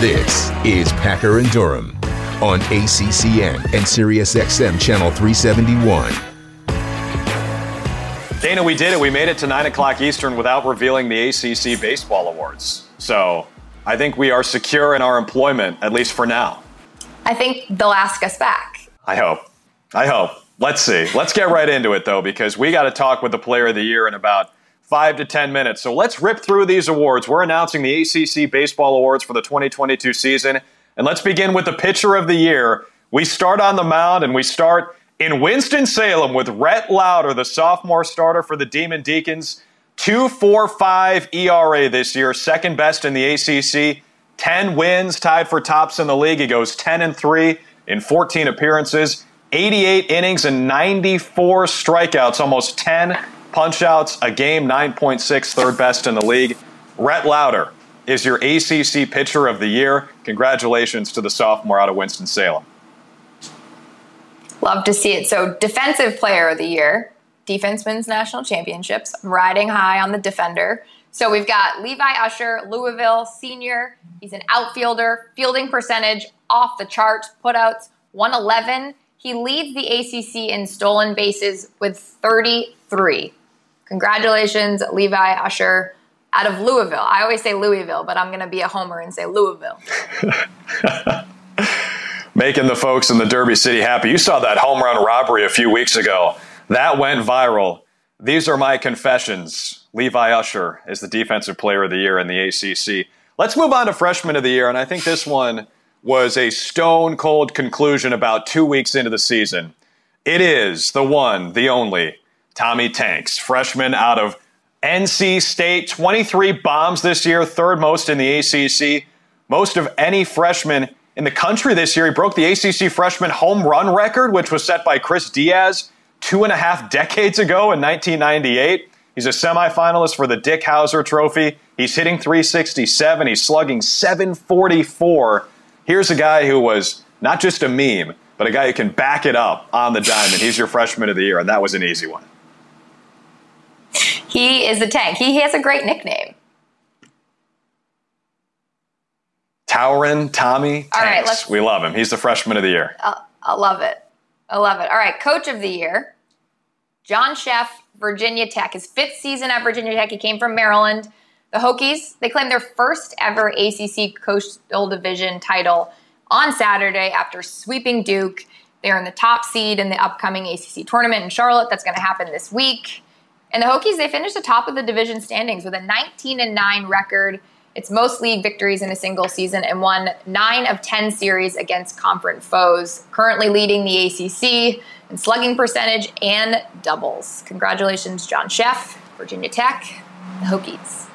This is Packer and Durham on ACCN and SiriusXM Channel 371. Dana, we did it. We made it to 9 o'clock Eastern without revealing the ACC Baseball Awards. So I think we are secure in our employment, at least for now. I think they'll ask us back. I hope. I hope. Let's see. Let's get right into it, though, because we got to talk with the player of the year in about five to 10 minutes. So let's rip through these awards. We're announcing the ACC Baseball Awards for the 2022 season. And let's begin with the pitcher of the year. We start on the mound and we start in Winston-Salem with Rhett Lowder, the sophomore starter for the Demon Deacons. 2.45 ERA this year, second best in the ACC. 10 wins, tied for tops in the league. He goes 10 and 3 in 14 appearances, 88 innings and 94 strikeouts, almost 10 punch outs a game, 9.6, third best in the league. Rhett Lowder is your ACC Pitcher of the Year. Congratulations to the sophomore out of Winston-Salem. Love to see it. So, Defensive Player of the Year. Defense wins national championships. I'm riding high on the defender. So we've got Levi Usher, Louisville senior. He's an outfielder, fielding percentage off the charts, putouts 111. He leads the ACC in stolen bases with 33. Congratulations, Levi Usher out of Louisville. I always say Louisville, but I'm going to be a homer and say Louisville. Making the folks in the Derby City happy. You saw that home run robbery a few weeks ago. That went viral. These are my confessions. Levi Usher is the Defensive Player of the Year in the ACC. Let's move on to Freshman of the Year, and I think this one was a stone cold conclusion about two weeks into the season. It is the one, the only, Tommy Tanks, freshman out of NC State, 23 bombs this year, third most in the ACC, most of any freshman in the country this year. He broke the ACC freshman home run record, which was set by Chris Diaz two and a half decades ago in 1998. He's a semifinalist for the Dick Howser Trophy. He's hitting 367. He's slugging 744. Here's a guy who was not just a meme, but a guy who can back it up on the diamond. He's your freshman of the year, and that was an easy one. He is the tank. He, he has a great nickname. Towering Tommy Tanks. All right, let's, we love him. He's the freshman of the year. Uh, I love it. I love it. All right, coach of the year, John Szefc, Virginia Tech. His fifth season at Virginia Tech. He came from Maryland. The Hokies, they claim their first ever ACC Coastal Division title on Saturday after sweeping Duke. They're in the top seed in the upcoming ACC tournament in Charlotte. That's going to happen this week. And the Hokies, they finished atop of the division standings with a 19 and 9 record. It's most league victories in a single season and won 9 of 10 series against conference foes, currently leading the ACC in slugging percentage and doubles. Congratulations, John Szefc, Virginia Tech, the Hokies.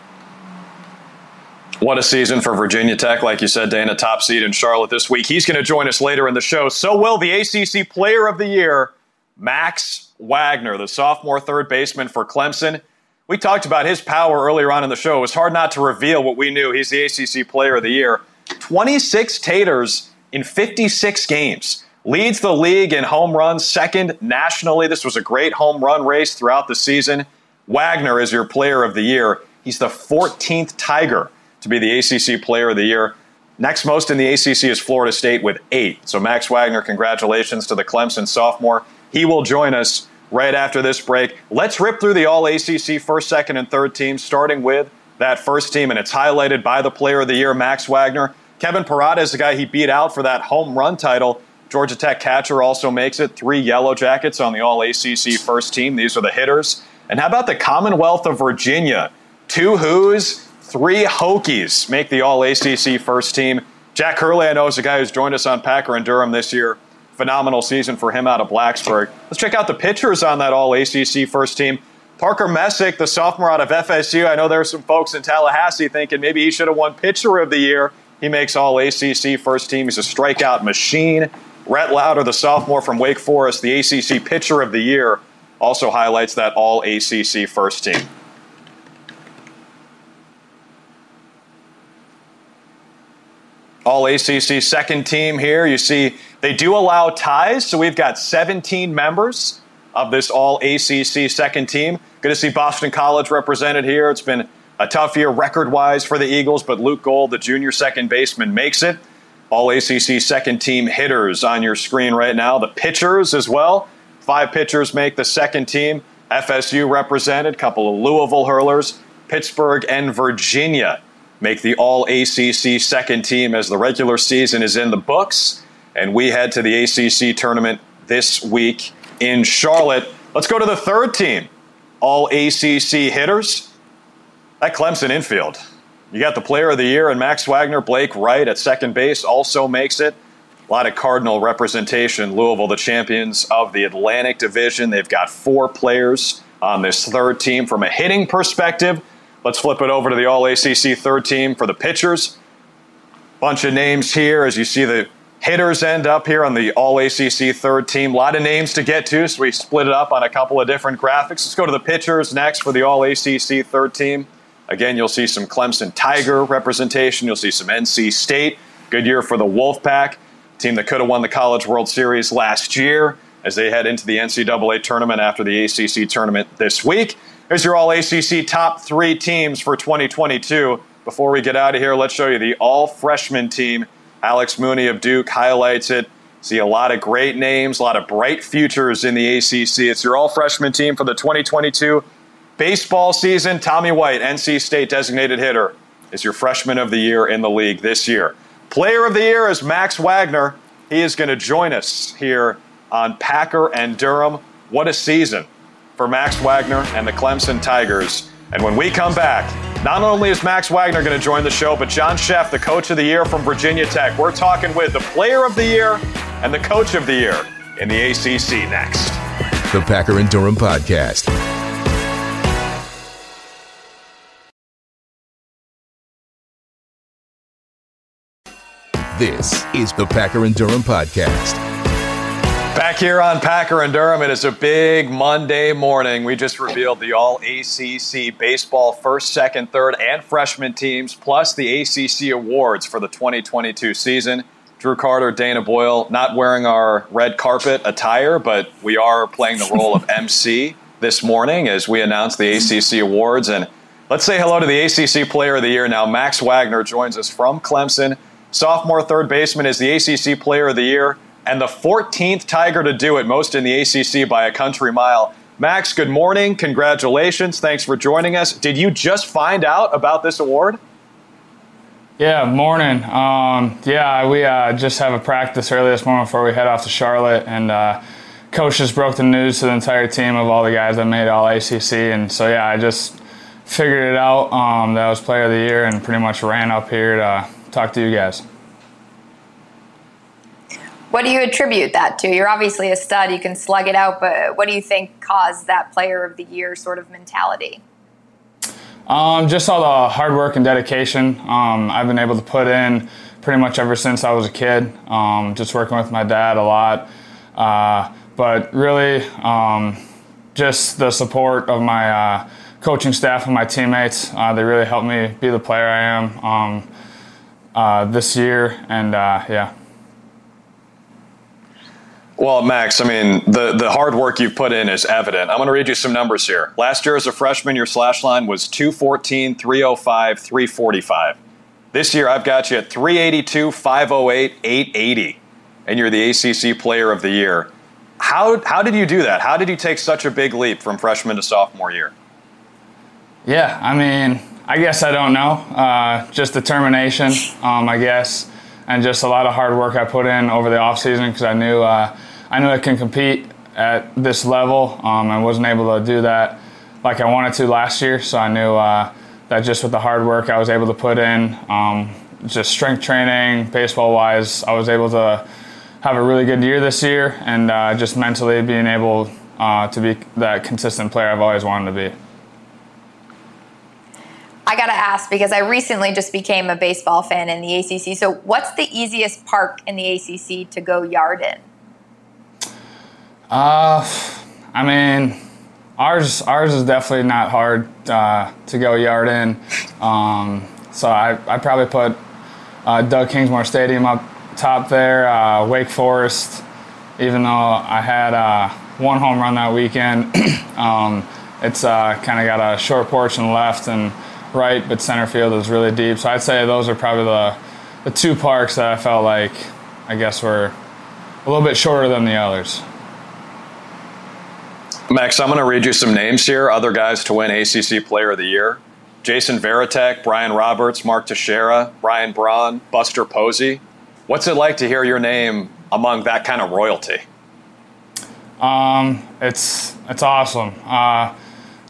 What a season for Virginia Tech. Like you said, Dana, top seed in Charlotte this week. He's going to join us later in the show. So will the ACC Player of the Year, Max Wagner, the sophomore third baseman for Clemson. We talked about his power earlier on in the show. It was hard not to reveal what we knew. He's the ACC Player of the Year. 26 taters in 56 games. Leads the league in home runs, second nationally. This was a great home run race throughout the season. Wagner is your Player of the Year. He's the 14th Tiger to be the ACC Player of the Year. Next most in the ACC is Florida State with eight. So, Max Wagner, congratulations to the Clemson sophomore. He will join us right after this break. Let's rip through the All ACC first, second, and third teams, starting with that first team, and it's highlighted by the Player of the Year, Max Wagner. Kevin Parada is the guy he beat out for that home run title. Georgia Tech catcher also makes it. Three Yellow Jackets on the All ACC first team. These are the hitters. And how about the Commonwealth of Virginia? Two Hoos, three Hokies make the All ACC first team. Jack Hurley, I know, is a guy who's joined us on Packer and Durham this year. Phenomenal season for him out of Blacksburg. Let's check out the pitchers on that All ACC first team. Parker Messick, the sophomore out of FSU. I know there are some folks in Tallahassee thinking maybe he should have won Pitcher of the Year. He makes All ACC first team. He's a strikeout machine. Rhett Lowder, the sophomore from Wake Forest, the ACC Pitcher of the Year, also highlights that All ACC first team. All ACC second team here. You see, they do allow ties, so we've got 17 members of this all ACC second team. Good to see Boston College represented here. It's been a tough year record wise for the Eagles, but Luke Gold, the junior second baseman, makes it. All ACC second team hitters on your screen right now. The pitchers as well. Five pitchers make the second team. FSU represented, couple of Louisville hurlers. Pittsburgh and Virginia make the all ACC second team as the regular season is in the books. And we head to the ACC tournament this week in Charlotte. Let's go to the third team, all ACC hitters. That Clemson infield. You got the player of the year and Max Wagner, Blake Wright at second base also makes it. A lot of Cardinal representation. Louisville, the champions of the Atlantic Division. They've got four players on this third team. From a hitting perspective, let's flip it over to the All ACC third team for the pitchers. Bunch of names here as you see the hitters end up here on the All ACC third team. A lot of names to get to, so we split it up on a couple of different graphics. Let's go to the pitchers next for the All ACC third team. Again, you'll see some Clemson Tiger representation. You'll see some NC State. Good year for the Wolfpack, team that could have won the College World Series last year as they head into the NCAA tournament after the ACC tournament this week. Here's your All ACC top three teams for 2022. Before we get out of here, let's show you the all freshman team Alex Mooney of Duke highlights it. See a lot of great names, a lot of bright futures in the ACC. It's your all freshman team for the 2022 baseball season. Tommy White, NC State designated hitter, is your freshman of the year in the league this year. Player of the year is Max Wagner. He is going to join us here on Packer and Durham. What a season for Max Wagner and the Clemson Tigers. And when we come back, not only is Max Wagner going to join the show, but John Szefc, the coach of the year from Virginia Tech. We're talking with the player of the year and the coach of the year in the ACC next. The Packer and Durham Podcast. This is the Packer and Durham Podcast. Back here on Packer and Durham, it is a big Monday morning. We just revealed the all ACC baseball first, second, third, and freshman teams, plus the ACC awards for the 2022 season. Drew Carter, Dana Boyle, not wearing our red carpet attire, but we are playing the role of MC this morning as we announce the ACC awards. And let's say hello to the ACC Player of the Year now. Max Wagner joins us from Clemson. Sophomore third baseman is the ACC Player of the Year and the 14th Tiger to do it, most in the ACC by a country mile. Max, good morning. Congratulations. Thanks for joining us. Did you just find out about this award? Yeah, morning. Um, yeah, we uh, just have a practice early this morning before we head off to Charlotte, and uh, coach just broke the news to the entire team of all the guys that made all ACC, and so yeah, I just figured it out. Um, that I was Player of the Year, and pretty much ran up here to talk to you guys. What do you attribute that to? You're obviously a stud, you can slug it out, but what do you think caused that player of the year sort of mentality? Um, just all the hard work and dedication um, I've been able to put in pretty much ever since I was a kid. Um, just working with my dad a lot. Uh, but really, um, just the support of my uh, coaching staff and my teammates. Uh, they really helped me be the player I am um, uh, this year. And uh, yeah. Well, Max, I mean, the, the hard work you've put in is evident. I'm going to read you some numbers here. Last year as a freshman, your slash line was 214, 305, 345. This year, I've got you at 382, 508, 880, and you're the ACC Player of the Year. How, how did you do that? How did you take such a big leap from freshman to sophomore year? Yeah, I mean, I guess I don't know. Uh, just determination, um, I guess, and just a lot of hard work I put in over the offseason because I knew uh, I knew I can compete at this level um, and wasn't able to do that like I wanted to last year. So I knew uh, that just with the hard work I was able to put in, um, just strength training, baseball wise, I was able to have a really good year this year and uh, just mentally being able uh, to be that consistent player I've always wanted to be. I got to ask because I recently just became a baseball fan in the ACC. So, what's the easiest park in the ACC to go yard in? Uh, I mean, ours ours is definitely not hard uh, to go yard in. Um, so I I probably put uh, Doug Kingsmore Stadium up top there. Uh, Wake Forest, even though I had uh, one home run that weekend. um, it's uh, kind of got a short porch the left and right, but center field is really deep. So I'd say those are probably the, the two parks that I felt like, I guess, were a little bit shorter than the others. Max, I'm going to read you some names here, other guys to win ACC Player of the Year. Jason Varitek, Brian Roberts, Mark Teixeira, Brian Braun, Buster Posey. What's it like to hear your name among that kind of royalty? Um, it's it's awesome. Uh,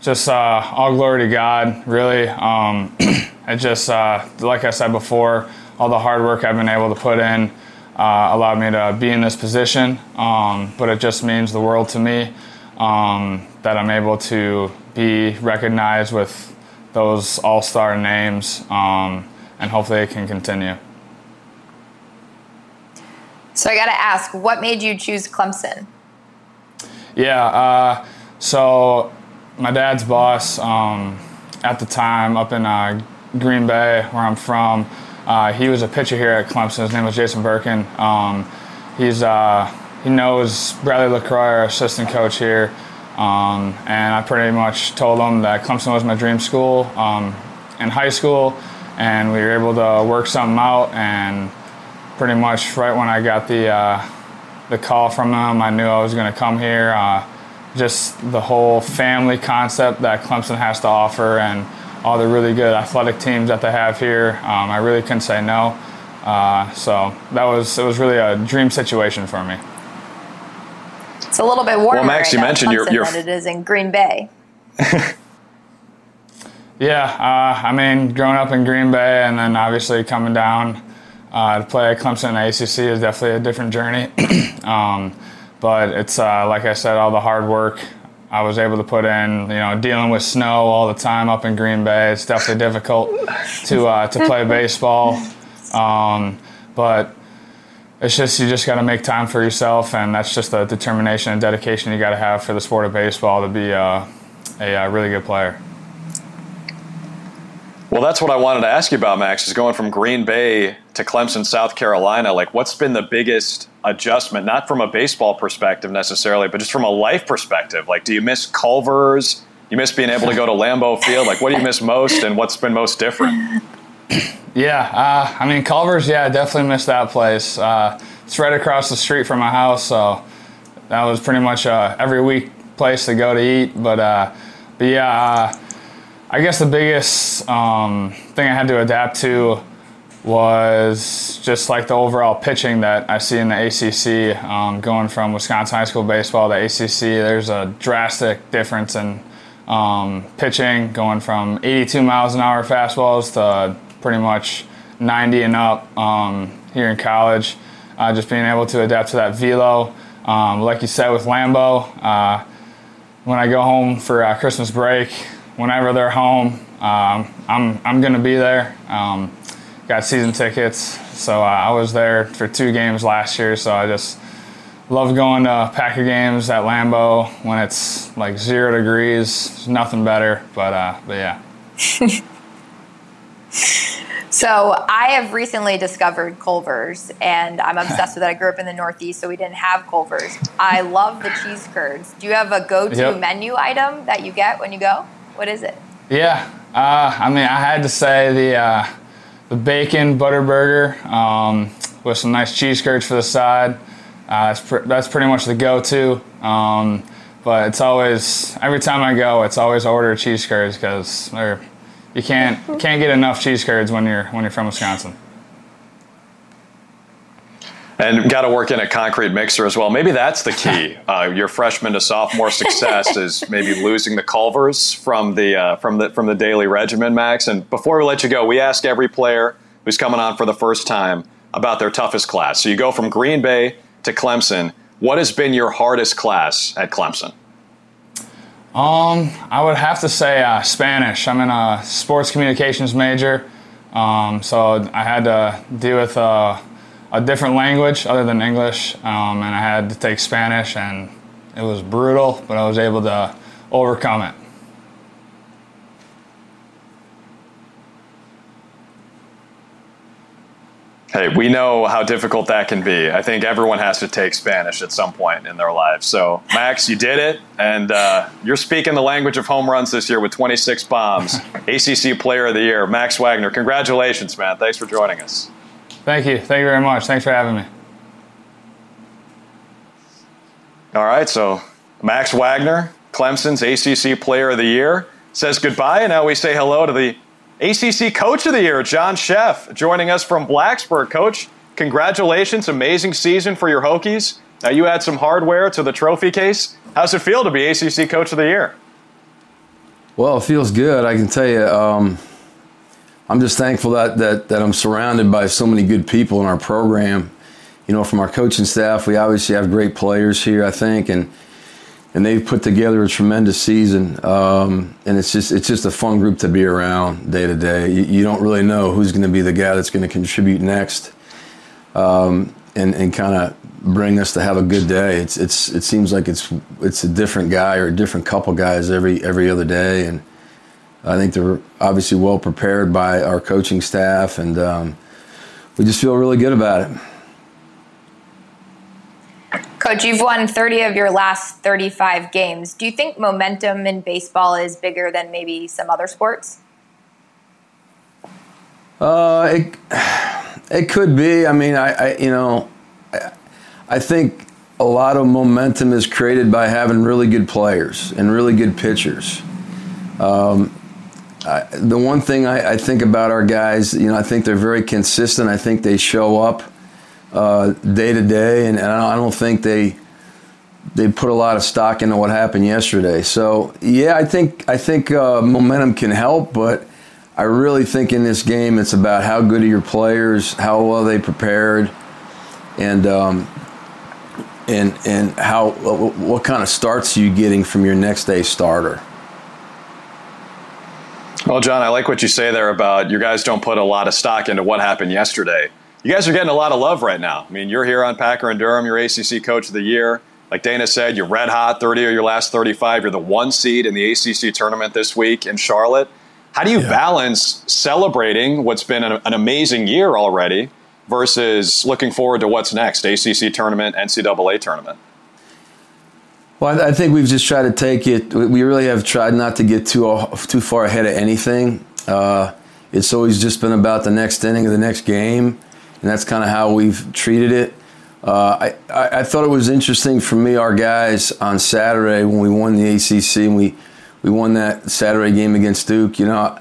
just uh, all glory to God, really. Um, it just uh, like I said before, all the hard work I've been able to put in uh, allowed me to be in this position. Um, but it just means the world to me um, that I'm able to be recognized with those all-star names, um, and hopefully it can continue. So I got to ask, what made you choose Clemson? Yeah, uh, so my dad's boss um, at the time up in uh, Green Bay, where I'm from, uh, he was a pitcher here at Clemson. His name was Jason Birkin. Um, he's uh, he knows Bradley LeCroy, our assistant coach here, um, and I pretty much told him that Clemson was my dream school um, in high school, and we were able to work something out. And pretty much right when I got the uh, the call from him, I knew I was going to come here. Uh, just the whole family concept that Clemson has to offer, and all the really good athletic teams that they have here. Um, I really couldn't say no. Uh, so that was it was really a dream situation for me. It's a little bit warmer well, Max, you mentioned Clemson you're, than it is in Green Bay. yeah, uh, I mean, growing up in Green Bay and then obviously coming down uh, to play at Clemson and ACC is definitely a different journey. um, but it's uh, like I said, all the hard work I was able to put in. You know, dealing with snow all the time up in Green Bay, it's definitely difficult to uh, to play baseball. Um, but it's just you just got to make time for yourself, and that's just the determination and dedication you got to have for the sport of baseball to be uh, a, a really good player. Well, that's what I wanted to ask you about, Max. Is going from Green Bay to Clemson, South Carolina. Like, what's been the biggest adjustment? Not from a baseball perspective necessarily, but just from a life perspective. Like, do you miss Culver's? You miss being able to go to Lambeau Field. Like, what do you miss most, and what's been most different? Yeah, uh, I mean Culver's. Yeah, definitely missed that place. Uh, it's right across the street from my house, so that was pretty much a every week place to go to eat. But uh, but yeah, uh, I guess the biggest um, thing I had to adapt to was just like the overall pitching that I see in the ACC. Um, going from Wisconsin high school baseball to ACC, there's a drastic difference in um, pitching, going from 82 miles an hour fastballs to pretty much 90 and up um, here in college. Uh, just being able to adapt to that velo. Um, like you said with Lambeau, uh, when I go home for uh, Christmas break, whenever they're home, um, I'm I'm gonna be there. Um, got season tickets, so uh, I was there for two games last year. So I just love going to Packer games at Lambeau when it's like zero degrees. There's nothing better, but uh, but yeah. So I have recently discovered Culver's, and I'm obsessed with it. I grew up in the Northeast, so we didn't have Culver's. I love the cheese curds. Do you have a go-to Yep. menu item that you get when you go? What is it? Yeah, uh, I mean, I had to say the uh, the bacon butter burger um, with some nice cheese curds for the side. Uh, that's pr- that's pretty much the go-to. Um, but it's always every time I go, it's always order cheese curds because they're you can't can't get enough cheese curds when you're when you're from Wisconsin. And got to work in a concrete mixer as well. Maybe that's the key. Uh, your freshman to sophomore success is maybe losing the Culver's from the uh, from the from the daily regimen, Max. And before we let you go, we ask every player who's coming on for the first time about their toughest class. So you go from Green Bay to Clemson. What has been your hardest class at Clemson? Um, I would have to say uh, Spanish. I'm in a sports communications major, um, so I had to deal with uh, a different language other than English, um, and I had to take Spanish, and it was brutal, but I was able to overcome it. Hey, we know how difficult that can be. I think everyone has to take Spanish at some point in their lives. So, Max, you did it, and uh, you're speaking the language of home runs this year with 26 bombs. ACC Player of the Year, Max Wagner. Congratulations, man. Thanks for joining us. Thank you. Thank you very much. Thanks for having me. All right, so Max Wagner, Clemson's ACC Player of the Year, says goodbye, and now we say hello to the ACC Coach of the Year, John Szefc, joining us from Blacksburg. Coach, congratulations. Amazing season for your Hokies. Now, you add some hardware to the trophy case. How's it feel to be ACC Coach of the Year? Well, it feels good. I can tell you, um, I'm just thankful that, that, that I'm surrounded by so many good people in our program. You know, from our coaching staff, we obviously have great players here, I think, and – and they've put together a tremendous season. Um, and it's just it's just a fun group to be around day to day. You, you don't really know who's going to be the guy that's going to contribute next, um, and and kind of bring us to have a good day. It's it's it seems like it's it's a different guy or a different couple guys every every other day, and I think they're obviously well prepared by our coaching staff, and um, we just feel really good about it. Coach, you've won 30 of your last 35 games. Do you think momentum in baseball is bigger than maybe some other sports? Uh, it, it could be. I mean, I, I you know, I, I think a lot of momentum is created by having really good players and really good pitchers. Um, I, the one thing I, I, think about our guys, you know, I think they're very consistent. I think they show up day to day, and, and I don't think they they put a lot of stock into what happened yesterday. So yeah, I think I think uh, momentum can help, but I really think in this game it's about how good are your players, how well they prepared, and um, and and how what kind of starts are you getting from your next day starter. Well, John, I like what you say there about your guys don't put a lot of stock into what happened yesterday you guys are getting a lot of love right now. I mean, you're here on Packer and Durham, you're ACC Coach of the Year. Like Dana said, you're red hot, 30 of your last 35. You're the one seed in the ACC tournament this week in Charlotte. How do you yeah. balance celebrating what's been an, an, amazing year already versus looking forward to what's next, ACC tournament, NCAA tournament? Well, I think we've just tried to take it. We really have tried not to get too too far ahead of anything. Uh, it's always just been about the next inning of the next game and that's kind of how we've treated it. Uh, I, I, thought it was interesting for me, our guys on Saturday when we won the ACC and we, we won that Saturday game against Duke. You know,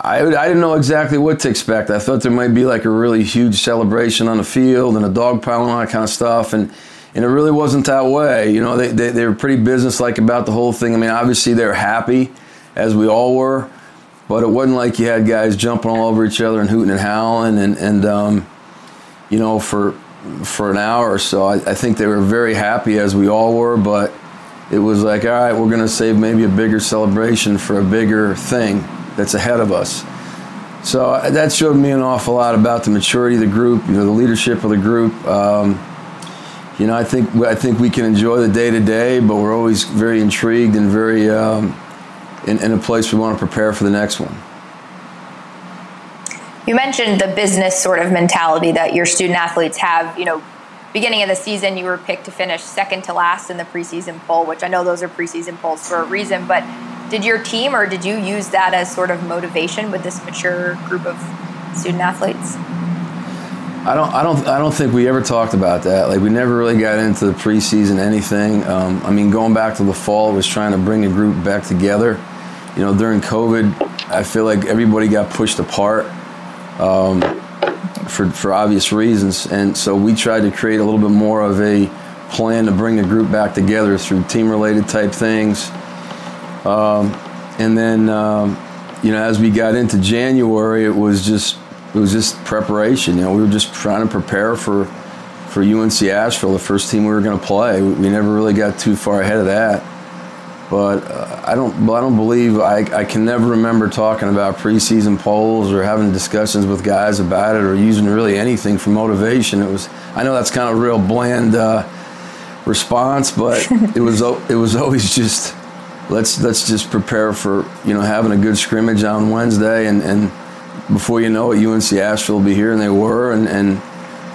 I, I didn't know exactly what to expect. I thought there might be like a really huge celebration on the field and a dog pile and all that kind of stuff. And, and it really wasn't that way. You know, they, they, they were pretty businesslike about the whole thing. I mean, obviously they're happy, as we all were, but it wasn't like you had guys jumping all over each other and hooting and howling. And, and um, you know, for for an hour or so. I, I, think they were very happy, as we all were, but it was like, all right, we're going to save maybe a bigger celebration for a bigger thing that's ahead of us. So uh, that showed me an awful lot about the maturity of the group, you know, the leadership of the group. Um, you know, I think I think we can enjoy the day to day, but we're always very intrigued and very um, in, in a place we want to prepare for the next one. You mentioned the business sort of mentality that your student athletes have. You know, beginning of the season, you were picked to finish second to last in the preseason poll, which I know those are preseason polls for a reason. But did your team or did you use that as sort of motivation with this mature group of student athletes? I don't, I don't, I don't think we ever talked about that. Like we never really got into the preseason anything. Um, I mean, going back to the fall, was trying to bring a group back together. You know, during COVID, I feel like everybody got pushed apart um, for, for obvious reasons. And so we tried to create a little bit more of a plan to bring the group back together through team related type things. Um, and then, um, you know, as we got into January, it was just it was just preparation. You know, we were just trying to prepare for for UNC Asheville, the first team we were going to play. We never really got too far ahead of that. But uh, I don't. I don't believe I, I can never remember talking about preseason polls or having discussions with guys about it or using really anything for motivation. It was. I know that's kind of a real bland uh, response, but it was. It was always just let's let's just prepare for you know having a good scrimmage on Wednesday and and before you know it, UNC Asheville will be here, and they were, and, and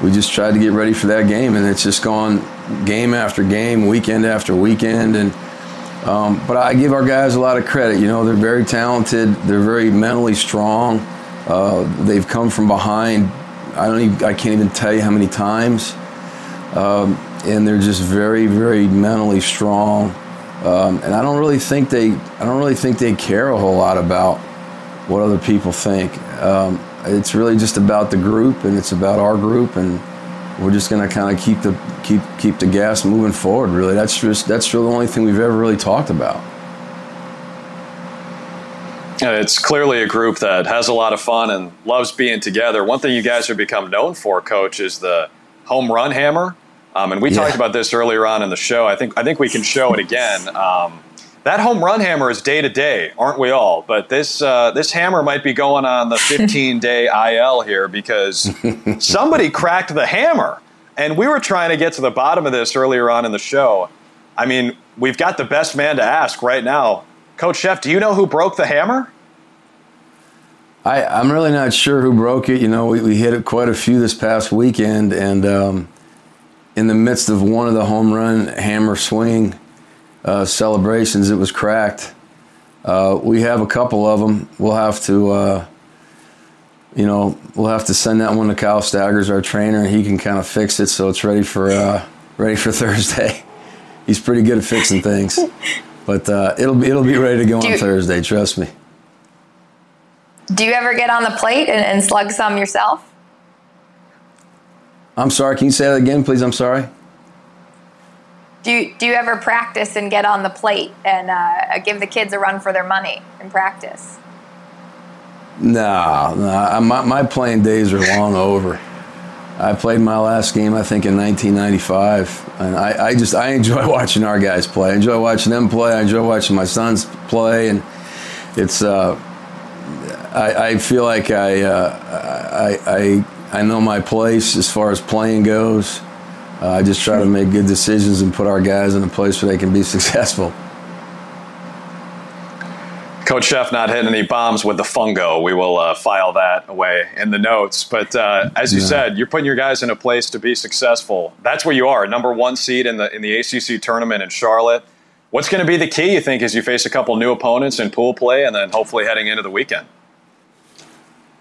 we just tried to get ready for that game, and it's just gone game after game, weekend after weekend, and um, but I give our guys a lot of credit. You know, they're very talented, they're very mentally strong. Uh, they've come from behind. I don't. Even, I can't even tell you how many times, um, and they're just very, very mentally strong. Um, and I don't really think they. I don't really think they care a whole lot about what other people think. Um, it's really just about the group, and it's about our group, and we're just going to kind of keep the keep keep the gas moving forward. Really, that's just that's really the only thing we've ever really talked about. It's clearly a group that has a lot of fun and loves being together. One thing you guys have become known for, Coach, is the home run hammer. Um, and we yeah. talked about this earlier on in the show. I think I think we can show it again. Um, that home run hammer is day to day, aren't we all? But this uh, this hammer might be going on the 15 day IL here because somebody cracked the hammer, and we were trying to get to the bottom of this earlier on in the show. I mean, we've got the best man to ask right now, Coach Szefc. Do you know who broke the hammer? I, I'm really not sure who broke it. You know, we, we hit it quite a few this past weekend, and um, in the midst of one of the home run hammer swing uh, celebrations, it was cracked. Uh, we have a couple of them. We'll have to, uh, you know, we'll have to send that one to Kyle Staggers, our trainer, and he can kind of fix it so it's ready for uh, ready for Thursday. He's pretty good at fixing things, but uh, it'll be it'll be ready to go on Thursday. Trust me. Do you ever get on the plate and, and slug some yourself? I'm sorry. Can you say that again, please? I'm sorry. Do you, do you ever practice and get on the plate and uh, give the kids a run for their money in practice? No, no. My, my playing days are long over. I played my last game, I think, in 1995, and I, I, just I enjoy watching our guys play. I enjoy watching them play. I enjoy watching my sons play, and it's. Uh, I, I, feel like I, uh, I, I I know my place as far as playing goes. Uh, I just try to make good decisions and put our guys in a place where they can be successful. Coach Szefc not hitting any bombs with the fungo. We will uh, file that away in the notes. But uh, as you yeah. said, you're putting your guys in a place to be successful. That's where you are, number one seed in the in the ACC tournament in Charlotte. What's going to be the key, you think, as you face a couple new opponents in pool play, and then hopefully heading into the weekend?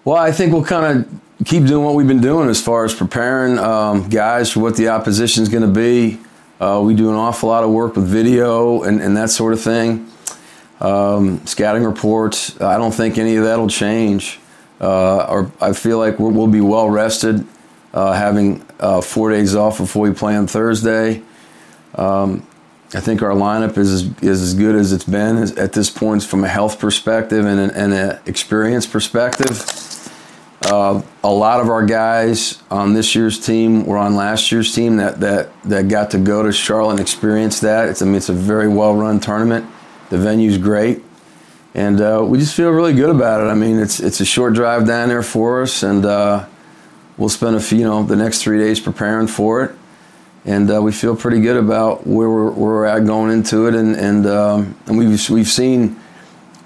Well, I think we'll kind of keep doing what we've been doing as far as preparing um, guys for what the opposition is going to be. Uh, we do an awful lot of work with video and, and that sort of thing. Um, scouting reports. I don't think any of that will change. Uh, or I feel like we will be well rested, uh, having uh, four days off before we play on Thursday. Um, I think our lineup is is as good as it's been at this point from a health perspective and an, and experience perspective. Uh, a lot of our guys on this year's team were on last year's team that, that, that got to go to Charlotte and experience that. It's, I mean, it's a very well run tournament. The venue's great. And uh, we just feel really good about it. I mean, it's, it's a short drive down there for us, and uh, we'll spend a few, you know, the next three days preparing for it. And uh, we feel pretty good about where we're, where we're at going into it. And, and, um, and we've, we've seen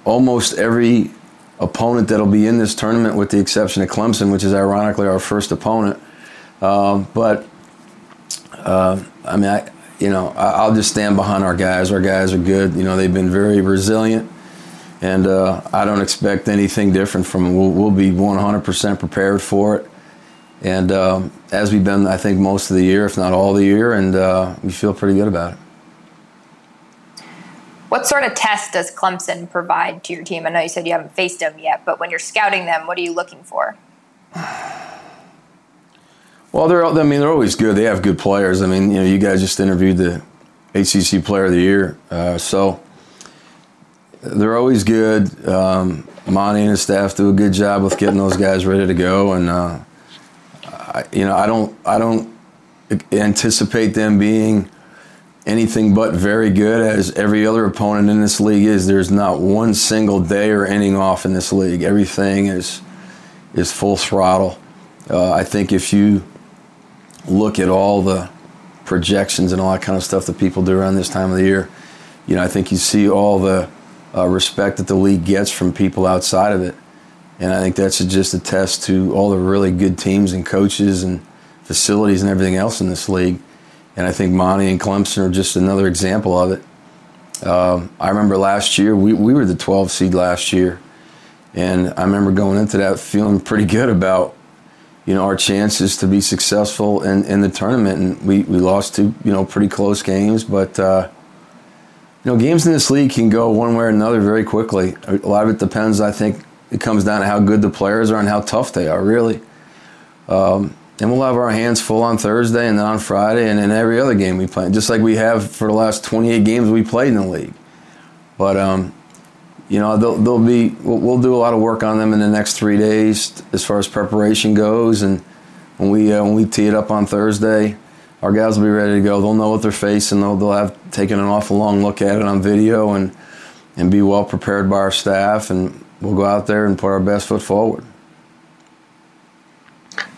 almost every opponent that'll be in this tournament, with the exception of Clemson, which is ironically our first opponent. Uh, but uh, I mean, I, you know, I'll just stand behind our guys. Our guys are good. You know, they've been very resilient, and uh, I don't expect anything different from them. We'll, we'll be 100% prepared for it, and um, as we've been, I think, most of the year, if not all the year, and uh, we feel pretty good about it. What sort of test does Clemson provide to your team? I know you said you haven't faced them yet, but when you're scouting them, what are you looking for? Well, they're I mean they're always good. They have good players. I mean, you know, you guys just interviewed the ACC Player of the Year, uh, so they're always good. Um, Monte and his staff do a good job with getting those guys ready to go, and uh, I, you know, I don't I don't anticipate them being anything but very good, as every other opponent in this league is. There's not one single day or inning off in this league. Everything is is full throttle. Uh, I think if you look at all the projections and all that kind of stuff that people do around this time of the year, you know, I think you see all the uh, respect that the league gets from people outside of it. And I think that's just a test to all the really good teams and coaches and facilities and everything else in this league. And I think Monte and Clemson are just another example of it. Um, I remember last year, we, we were the 12 seed last year. And I remember going into that feeling pretty good about, you know, our chances to be successful in, in the tournament. And we, we lost two, you know, pretty close games. But, uh, you know, games in this league can go one way or another very quickly. A lot of it depends, I think, it comes down to how good the players are and how tough they are, really. Um, and we'll have our hands full on Thursday and then on Friday and in every other game we play, just like we have for the last 28 games we played in the league. But, um, you know, they'll, they'll be, we'll, we'll, do a lot of work on them in the next three days as far as preparation goes. And when we, uh, when we tee it up on Thursday, our guys will be ready to go. They'll know what they're facing. They'll, they'll have taken an awful long look at it on video and, and be well prepared by our staff. And we'll go out there and put our best foot forward.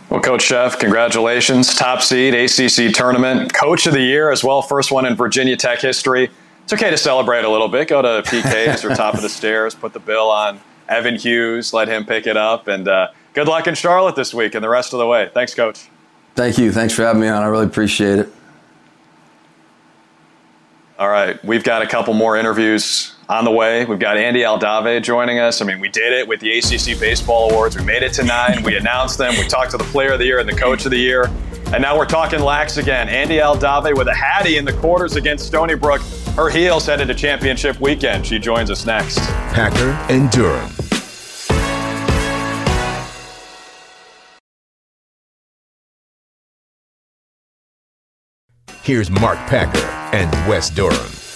Well, Coach Szefc, congratulations. Top seed, ACC tournament, coach of the year as well, first one in Virginia Tech history. It's okay to celebrate a little bit. Go to PK's or top of the stairs, put the bill on Evan Hughes, let him pick it up, and uh, good luck in Charlotte this week and the rest of the way. Thanks, Coach. Thank you. Thanks for having me on. I really appreciate it. All right, we've got a couple more interviews on the way. We've got Andie Aldave joining us. I mean, we did it with the ACC Baseball Awards. We made it to nine. We announced them. We talked to the Player of the Year and the Coach of the Year. And now we're talking lax again. Andie Aldave with a Hattie in the quarters against Stony Brook. Tar Heels headed to championship weekend. She joins us next. Packer and Durham. Here's Mark Packer and Wes Durham.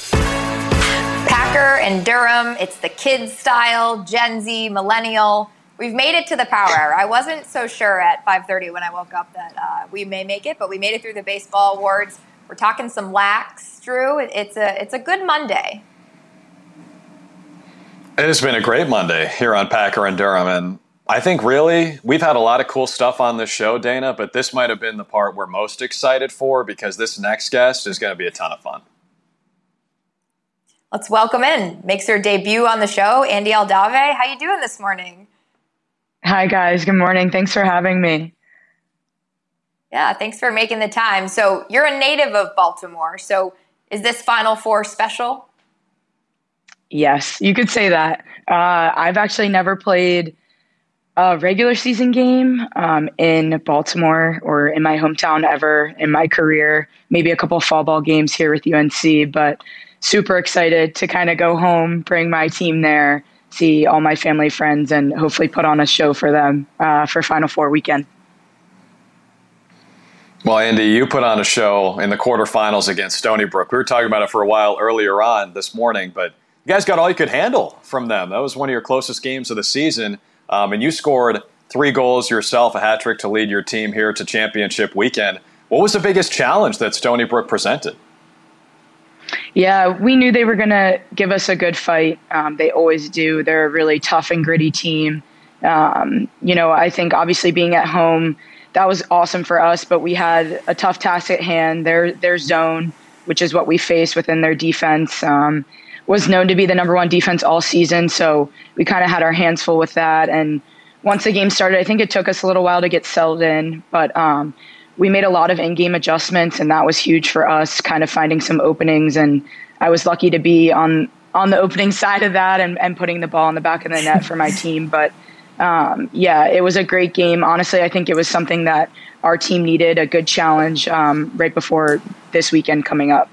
And Durham, it's the kids style, Gen Z, millennial. We've made it to the power hour. I wasn't so sure at 5:30 when I woke up that uh, we may make it, but we made it through the baseball awards. We're talking some lax, Drew. It's a it's a good Monday. It has been a great Monday here on Packer and Durham, and I think really we've had a lot of cool stuff on this show, Dana, but this might have been the part we're most excited for because this next guest is going to be a ton of fun. Let's welcome in. Makes her debut on the show, Andie Aldave. How you doing this morning? Hi guys, good morning. Thanks for having me. Yeah, thanks for making the time. So, you're a native of Baltimore. So, is this Final Four special? Yes, you could say that. Uh, I've actually never played a regular season game um, in Baltimore or in my hometown ever in my career. Maybe a couple fall ball games here with UNC, but super excited to kind of go home, bring my team there, see all my family friends, and hopefully put on a show for them uh, for Final Four weekend. Well, Andie, you put on a show in the quarterfinals against Stony Brook. We were talking about it for a while earlier on this morning, but you guys got all you could handle from them. That was one of your closest games of the season. Um, and you scored three goals yourself, a hat trick to lead your team here to championship weekend. What was the biggest challenge that Stony Brook presented? Yeah, we knew they were going to give us a good fight. Um, they always do. They're a really tough and gritty team. Um, you know, I think obviously being at home, that was awesome for us, but we had a tough task at hand. Their their zone, which is what we face within their defense, um, was known to be the number one defense all season. So we kind of had our hands full with that. And once the game started, I think it took us a little while to get settled in, but um, we made a lot of in-game adjustments, and that was huge for us, kind of finding some openings. And I was lucky to be on on the opening side of that and, and putting the ball in the back of the net for my team. But um, yeah, it was a great game. Honestly, I think it was something that our team needed a good challenge um, right before this weekend coming up.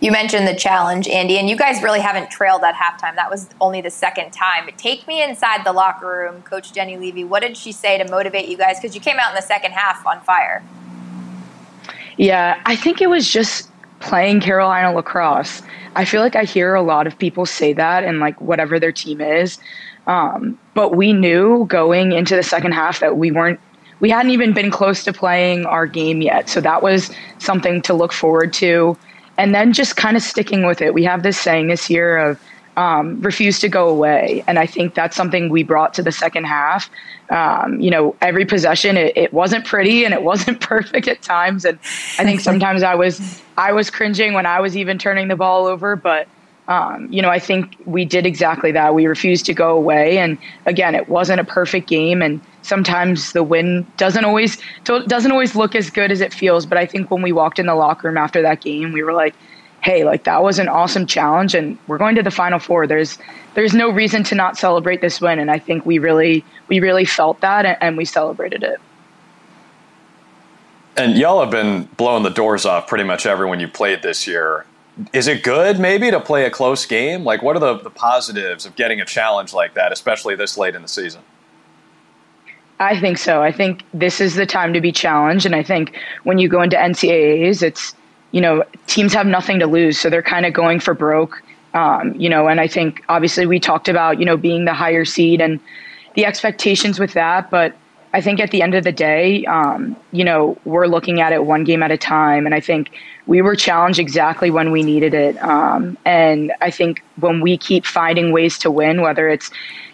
You mentioned the challenge, Andie, and you guys really haven't trailed at halftime. That was only the second time. Take me inside the locker room, Coach Jenny Levy. What did she say to motivate you guys? Because you came out in the second half on fire. Yeah, I think it was just playing Carolina lacrosse. I feel like I hear a lot of people say that and like whatever their team is. Um, but we knew going into the second half that we weren't we hadn't even been close to playing our game yet. So that was something to look forward to and then just kind of sticking with it. We have this saying this year of um, refuse to go away. And I think that's something we brought to the second half. Um, you know, every possession, it, it, wasn't pretty and it wasn't perfect at times. And I think sometimes I was, I was cringing when I was even turning the ball over, but um, you know, I think we did exactly that. We refused to go away, and again, it wasn't a perfect game, and sometimes the win doesn't always doesn't always look as good as it feels. But I think when we walked in the locker room after that game, we were like, "Hey, like that was an awesome challenge, and we're going to the final four. There's there's no reason to not celebrate this win." And I think we really we really felt that, and we celebrated it. And y'all have been blowing the doors off pretty much everyone you played this year is it good maybe to play a close game? Like, what are the, the positives of getting a challenge like that, especially this late in the season? I think so. I think this is the time to be challenged. And I think when you go into NCAAs, it's, you know, teams have nothing to lose. So they're kind of going for broke. Um, you know, and I think obviously we talked about, you know, being the higher seed and the expectations with that. But I think at the end of the day, um, you know, we're looking at it one game at a time. And I think we were challenged exactly when we needed it. Um, and I think when we keep finding ways to win, whether it's,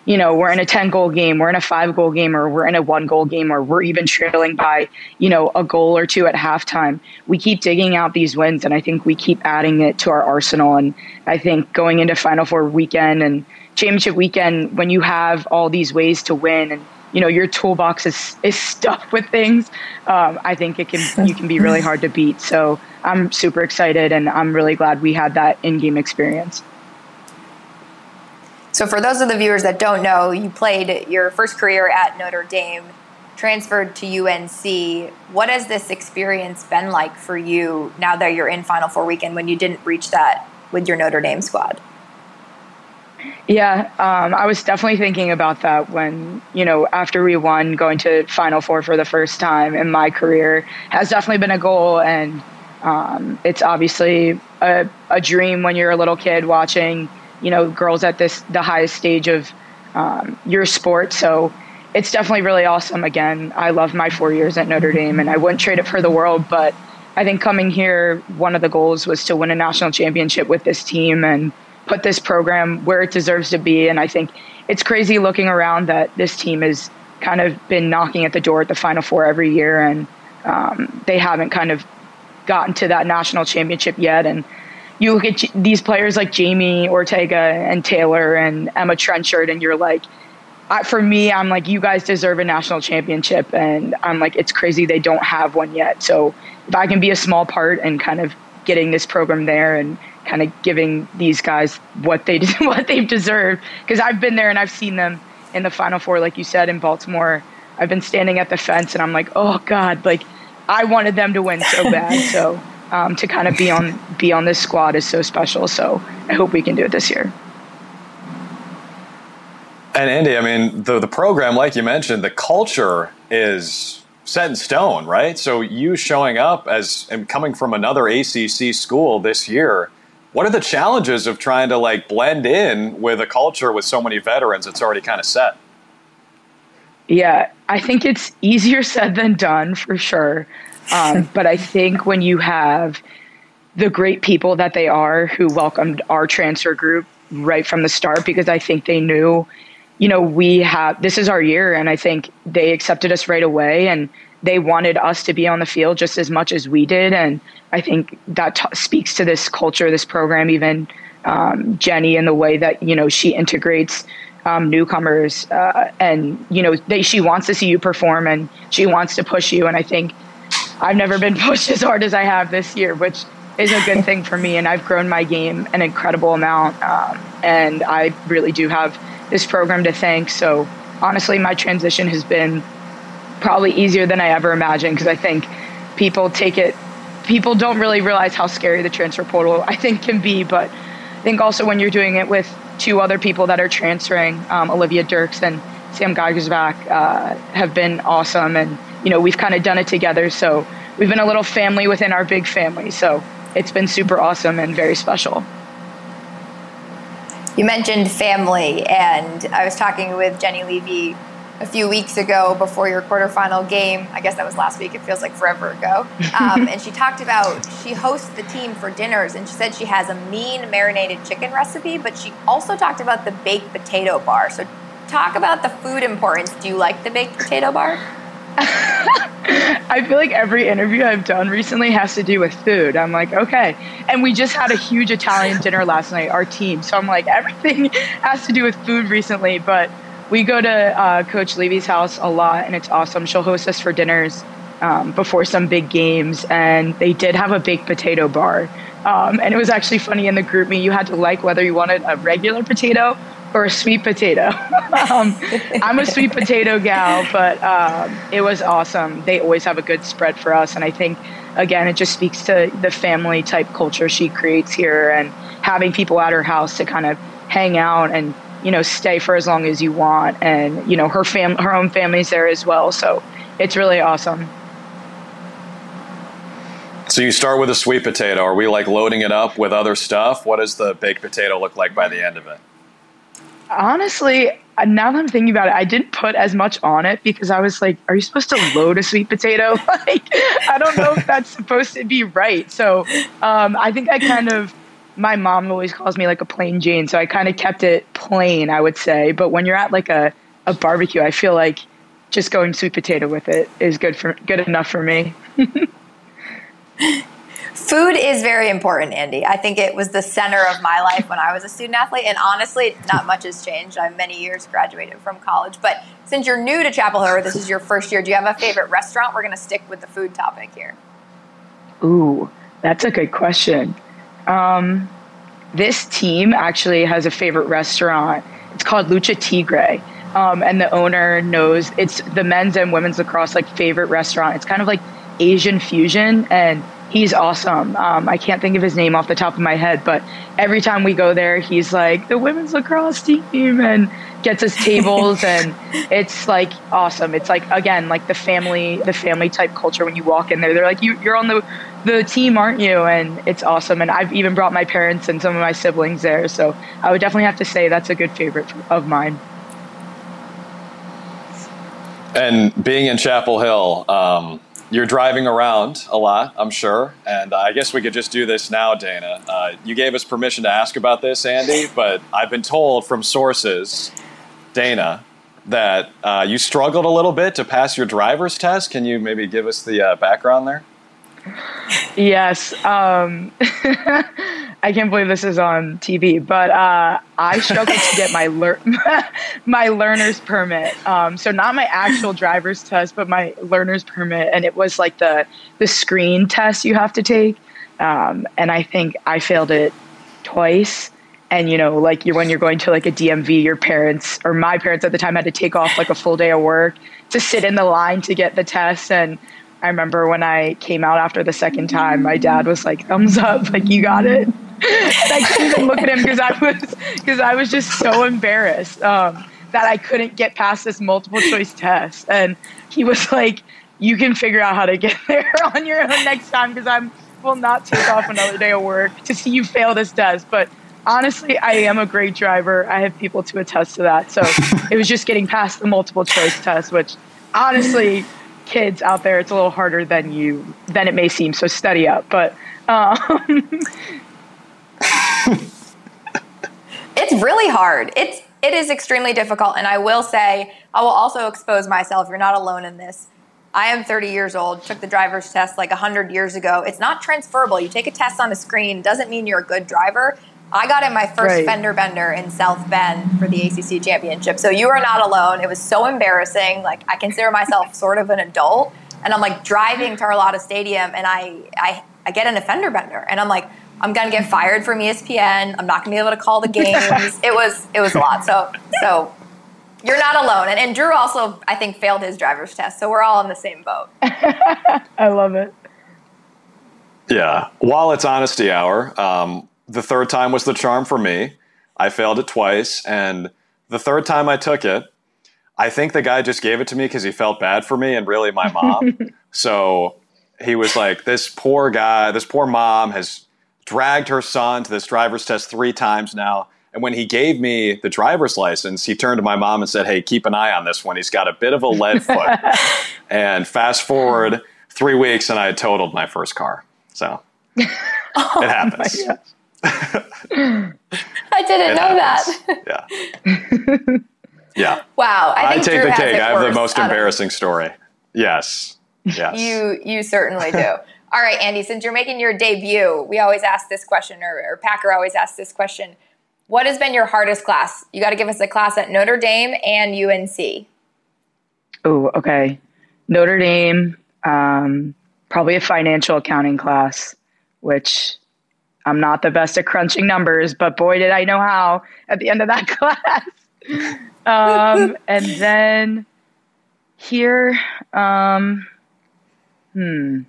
you know, we're in a 10 goal game, we're in a five goal game, or we're in a one goal game, or we're even trailing by, you know, a goal or two at halftime, we keep digging out these wins. And I think we keep adding it to our arsenal. And I think going into Final Four weekend and championship weekend, when you have all these ways to win and you know your toolbox is is stuffed with things um, i think it can you can be really hard to beat. So i'm super excited and i'm really glad we had that in-game experience. So for those of the viewers that don't know you played your first career at notre dame transferred to unc what has this experience been like for you now that you're in final four weekend when you didn't reach that with your notre dame squad yeah, um, I was definitely thinking about that when, you know, after we won, going to Final Four for the first time in my career has definitely been a goal. And um, it's obviously a, a dream when you're a little kid watching, you know, girls at this, the highest stage of um, your sport. So it's definitely really awesome. Again, I love my four years at Notre Dame and I wouldn't trade it for the world. But I think coming here, one of the goals was to win a national championship with this team. And, put this program where it deserves to be. And I think it's crazy looking around that this team has kind of been knocking at the door at the Final Four every year, and um, they haven't kind of gotten to that national championship yet. And you look at these players like Jamie Ortega and Taylor and Emma Trenchard, and you're like, I, for me, I'm like, you guys deserve a national championship, and I'm like, it's crazy they don't have one yet. So if I can be a small part in kind of getting this program there and kind of giving these guys what they what they've deserved because I've been there and I've seen them in the final four like you said in Baltimore. I've been standing at the fence and I'm like oh god like I wanted them to win so bad. So um, to kind of be on be on this squad is so special. So I hope we can do it this year. And Andie I mean the the program like you mentioned the culture is set in stone, right? So you showing up as and coming from another ACC school this year, what are the challenges of trying to like blend in with a culture with so many veterans that's already kind of set? Yeah, I think it's easier said than done for sure. Um, but I think when you have the great people that they are who welcomed our transfer group right from the start, because I think they knew, you know, we have this is our year, and I think they accepted us right away. And they wanted us to be on the field just as much as we did. And I think that t- speaks to this culture, this program, even um, Jenny and the way that, you know, she integrates um, newcomers. Uh, and, you know, they, she wants to see you perform and she wants to push you. And I think I've never been pushed as hard as I have this year, which is a good thing for me. And I've grown my game an incredible amount. Um, and I really do have this program to thank. So honestly, my transition has been probably easier than I ever imagined because I think people take it, people don't really realize how scary the transfer portal I think can be. But I think also when you're doing it with two other people that are transferring, um, Olivia Dirks and Sam Geigersbach, uh, have been awesome. And, you know, we've kind of done it together. So we've been a little family within our big family. So it's been super awesome and very special. You mentioned family, and I was talking with Jenny Levy a few weeks ago before your quarterfinal game. I guess that was last week. It feels like forever ago. Um, and she talked about she hosts the team for dinners, and she said she has a mean marinated chicken recipe, but she also talked about the baked potato bar. So, talk about the food importance. Do you like the baked potato bar? I feel like every interview I've done recently has to do with food. I'm like, okay. And we just had a huge Italian dinner last night, our team. So I'm like, everything has to do with food recently. But we go to uh, Coach Levy's house a lot, and it's awesome. She'll host us for dinners um, before some big games, and they did have a baked potato bar. Um, and it was actually funny in the GroupMe, you had to like whether you wanted a regular potato or a sweet potato. um, I'm a sweet potato gal, but um, it was awesome. They always have a good spread for us. And I think, again, it just speaks to the family type culture she creates here and having people at her house to kind of hang out and you know stay for as long as you want and you know her fam her own family's there as well so it's really awesome so you start with a sweet potato. Are we like loading it up with other stuff? What does the baked potato look like by the end of it? Honestly, now that I'm thinking about it, I didn't put as much on it because I was like, are you supposed to load a sweet potato? like, I don't know if that's supposed to be right. So um, I think I kind of, my mom always calls me like a plain Jane. So I kind of kept it plain, I would say. But when you're at like a, a barbecue, I feel like just going sweet potato with it is good for good enough for me. Food is very important, Andie. I think it was the center of my life when I was a student athlete. And honestly, not much has changed. I'm many years graduated from college. But since you're new to Chapel Hill, this is your first year, do you have a favorite restaurant? We're going to stick with the food topic here. Ooh, that's a good question. Um, this team actually has a favorite restaurant. It's called Lucha Tigre. Um, and the owner knows it's the men's and women's lacrosse like favorite restaurant. It's kind of like Asian fusion, and he's awesome. Um, I can't think of his name off the top of my head, but every time we go there, he's like the women's lacrosse team and gets us tables, and it's like awesome. It's like again like the family, the family type culture. When you walk in there, they're like, you, "You're on the the team, aren't you?" And it's awesome. And I've even brought my parents and some of my siblings there, so I would definitely have to say that's a good favorite of mine. And being in Chapel Hill. Um, you're driving around a lot, I'm sure, and I guess we could just do this now, Dana. Uh, you gave us permission to ask about this, Andy, but I've been told from sources, Dana, that uh, you struggled a little bit to pass your driver's test. Can you maybe give us the uh, background there? Yes. Um, I can't believe this is on TV, but uh, I struggled to get my lear- my learner's permit. Um, so not my actual driver's test, but my learner's permit, and it was like the the screen test you have to take. Um, and I think I failed it twice. And you know, like you're when you're going to like a DMV, your parents or my parents at the time had to take off like a full day of work to sit in the line to get the test and I remember when I came out after the second time, my dad was like, "Thumbs up, like you got it." I couldn't even look at him because I was because I was just so embarrassed um, that I couldn't get past this multiple choice test, and he was like, "You can figure out how to get there on your own next time because I will not take off another day of work to see you fail this test." But honestly, I am a great driver. I have people to attest to that. So it was just getting past the multiple choice test, which honestly kids out there, it's a little harder than you than it may seem. So study up. But um, it's really hard. It's it is extremely difficult, and I will say I will also expose myself. You're not alone in this. I am 30 years old. Took the driver's test like 100 years ago. It's not transferable. You take a test on a screen doesn't mean you're a good driver. I got in my first right. fender bender in South Bend for the ACC championship. So you are not alone. It was so embarrassing. Like I consider myself sort of an adult, and I'm like driving to Arlotta Stadium, and I I, I get in a fender bender, and I'm like. I'm gonna get fired from ESPN. I'm not gonna be able to call the games. it was it was a lot. So so you're not alone. And, and Drew also I think failed his driver's test. So we're all in the same boat. I love it. Yeah. While it's honesty hour, um, the third time was the charm for me. I failed it twice, and the third time I took it, I think the guy just gave it to me because he felt bad for me and really my mom. so he was like, "This poor guy, this poor mom has dragged her son to this driver's test three times now." And when he gave me the driver's license, he turned to my mom and said, "Hey, keep an eye on this one. He's got a bit of a lead foot." and fast forward three weeks, and I had totaled my first car. So oh it happens. I didn't know happens. that. yeah. Yeah. Wow. I, I take Drew the cake. I have the most embarrassing story. Yes. Yes. You you certainly do. All right, Andie, since you're making your debut, we always ask this question, or, or Packer always asks this question. What has been your hardest class? You got to give us a class at Notre Dame and UNC. Oh, okay. Notre Dame, um, probably a financial accounting class, which I'm not the best at crunching numbers, but boy, did I know how at the end of that class. um, and then here, um, hmm.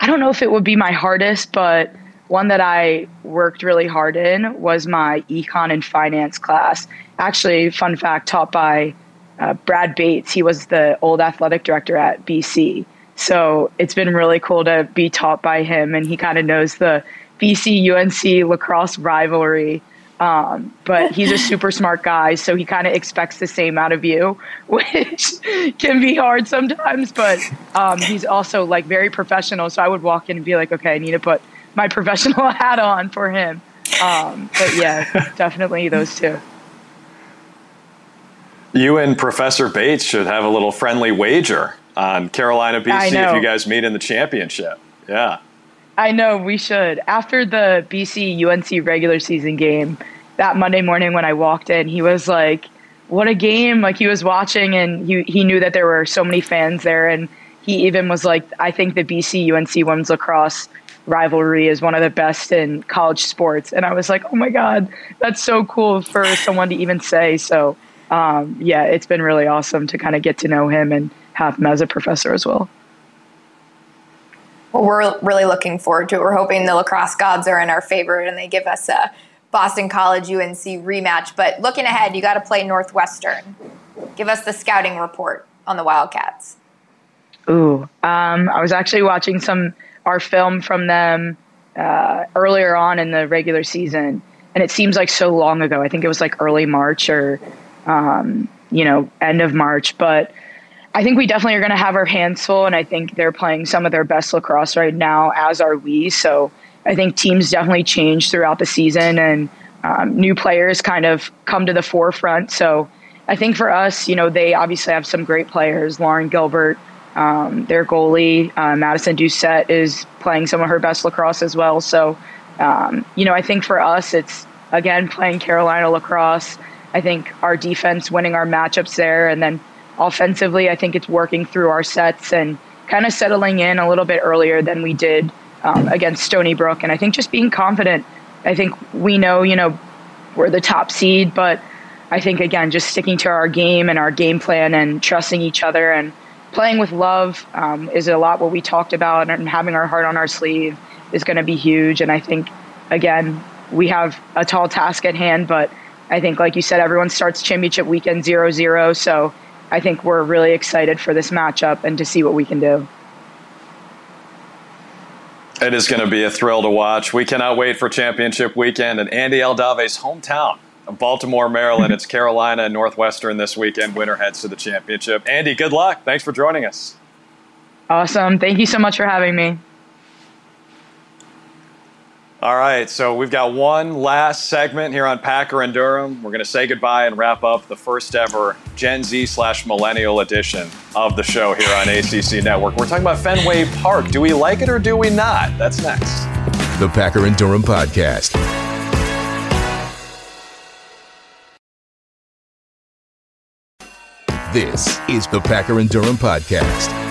I don't know if it would be my hardest, but one that I worked really hard in was my econ and finance class. Actually, fun fact, taught by uh, Brad Bates. He was the old athletic director at BC. So it's been really cool to be taught by him, and he kind of knows the BC UNC lacrosse rivalry. Um, but he's a super smart guy, so he kind of expects the same out of you, which can be hard sometimes. But um, he's also like very professional. So I would walk in and be like, okay, I need to put my professional hat on for him. Um, but yeah, definitely those two. You and Professor Bates should have a little friendly wager on Carolina BC if you guys meet in the championship. Yeah. I know we should. After the BC UNC regular season game, that Monday morning when I walked in, he was like, "What a game!" Like he was watching, and he he knew that there were so many fans there, and he even was like, "I think the BC UNC women's lacrosse rivalry is one of the best in college sports," and I was like, "Oh my god, that's so cool for someone to even say." So, um, yeah, it's been really awesome to kind of get to know him and have him as a professor as well. Well, we're really looking forward to it. We're hoping the lacrosse gods are in our favor and they give us a Boston College UNC rematch. But looking ahead, you got to play Northwestern. Give us the scouting report on the Wildcats. Ooh, um, I was actually watching some our film from them uh, earlier on in the regular season, and it seems like so long ago. I think it was like early March or um, you know end of March, but I think we definitely are going to have our hands full, and I think they're playing some of their best lacrosse right now, as are we. So I think teams definitely change throughout the season, and um, new players kind of come to the forefront. So I think for us, you know, they obviously have some great players. Lauren Gilbert, um, their goalie, uh, Madison Doucette is playing some of her best lacrosse as well. So, um, you know, I think for us, it's again playing Carolina lacrosse. I think our defense winning our matchups there, and then offensively, I think it's working through our sets and kind of settling in a little bit earlier than we did um, against Stony Brook. And I think just being confident. I think we know, you know, we're the top seed, but I think again, just sticking to our game and our game plan and trusting each other and playing with love um, is a lot what we talked about, and having our heart on our sleeve is going to be huge. And I think again, we have a tall task at hand, but I think, like you said, everyone starts championship weekend zero zero. So I think we're really excited for this matchup and to see what we can do. It is going to be a thrill to watch. We cannot wait for championship weekend in Andie Aldave's hometown of Baltimore, Maryland. it's Carolina and Northwestern this weekend. Winner heads to the championship. Andie, good luck. Thanks for joining us. Awesome. Thank you so much for having me. All right, so we've got one last segment here on Packer and Durham. We're going to say goodbye and wrap up the first ever Gen Z slash millennial edition of the show here on ACC Network. We're talking about Fenway Park. Do we like it or do we not? That's next. The Packer and Durham Podcast. This is the Packer and Durham Podcast.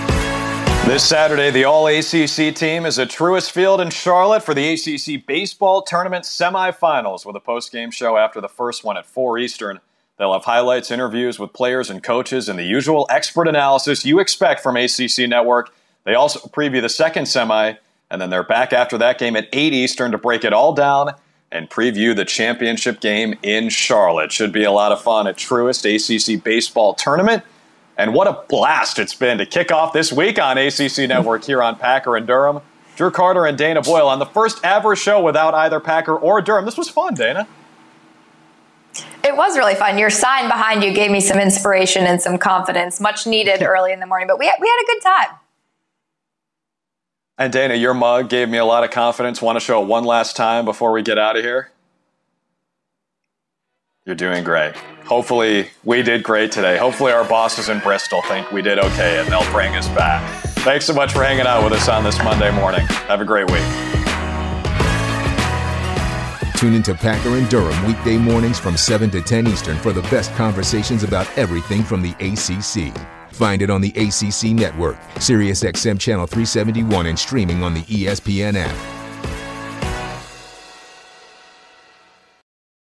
This Saturday, the All ACC team is at Truist Field in Charlotte for the ACC Baseball Tournament semifinals with a post-game show after the first one at 4 Eastern. They'll have highlights, interviews with players and coaches, and the usual expert analysis you expect from ACC Network. They also preview the second semi, and then they're back after that game at 8 Eastern to break it all down and preview the championship game in Charlotte. Should be a lot of fun at Truist ACC Baseball Tournament. And what a blast it's been to kick off this week on ACC Network here on Packer and Durham. Drew Carter and Dana Boyle on the first ever show without either Packer or Durham. This was fun, Dana. It was really fun. Your sign behind you gave me some inspiration and some confidence, much needed early in the morning. But we had, we had a good time. And Dana, your mug gave me a lot of confidence. Want to show it one last time before we get out of here? You're doing great. Hopefully, we did great today. Hopefully, our bosses in Bristol think we did okay and they'll bring us back. Thanks so much for hanging out with us on this Monday morning. Have a great week. Tune into Packer and Durham weekday mornings from 7 to 10 Eastern for the best conversations about everything from the ACC. Find it on the ACC network, SiriusXM Channel 371, and streaming on the ESPN app.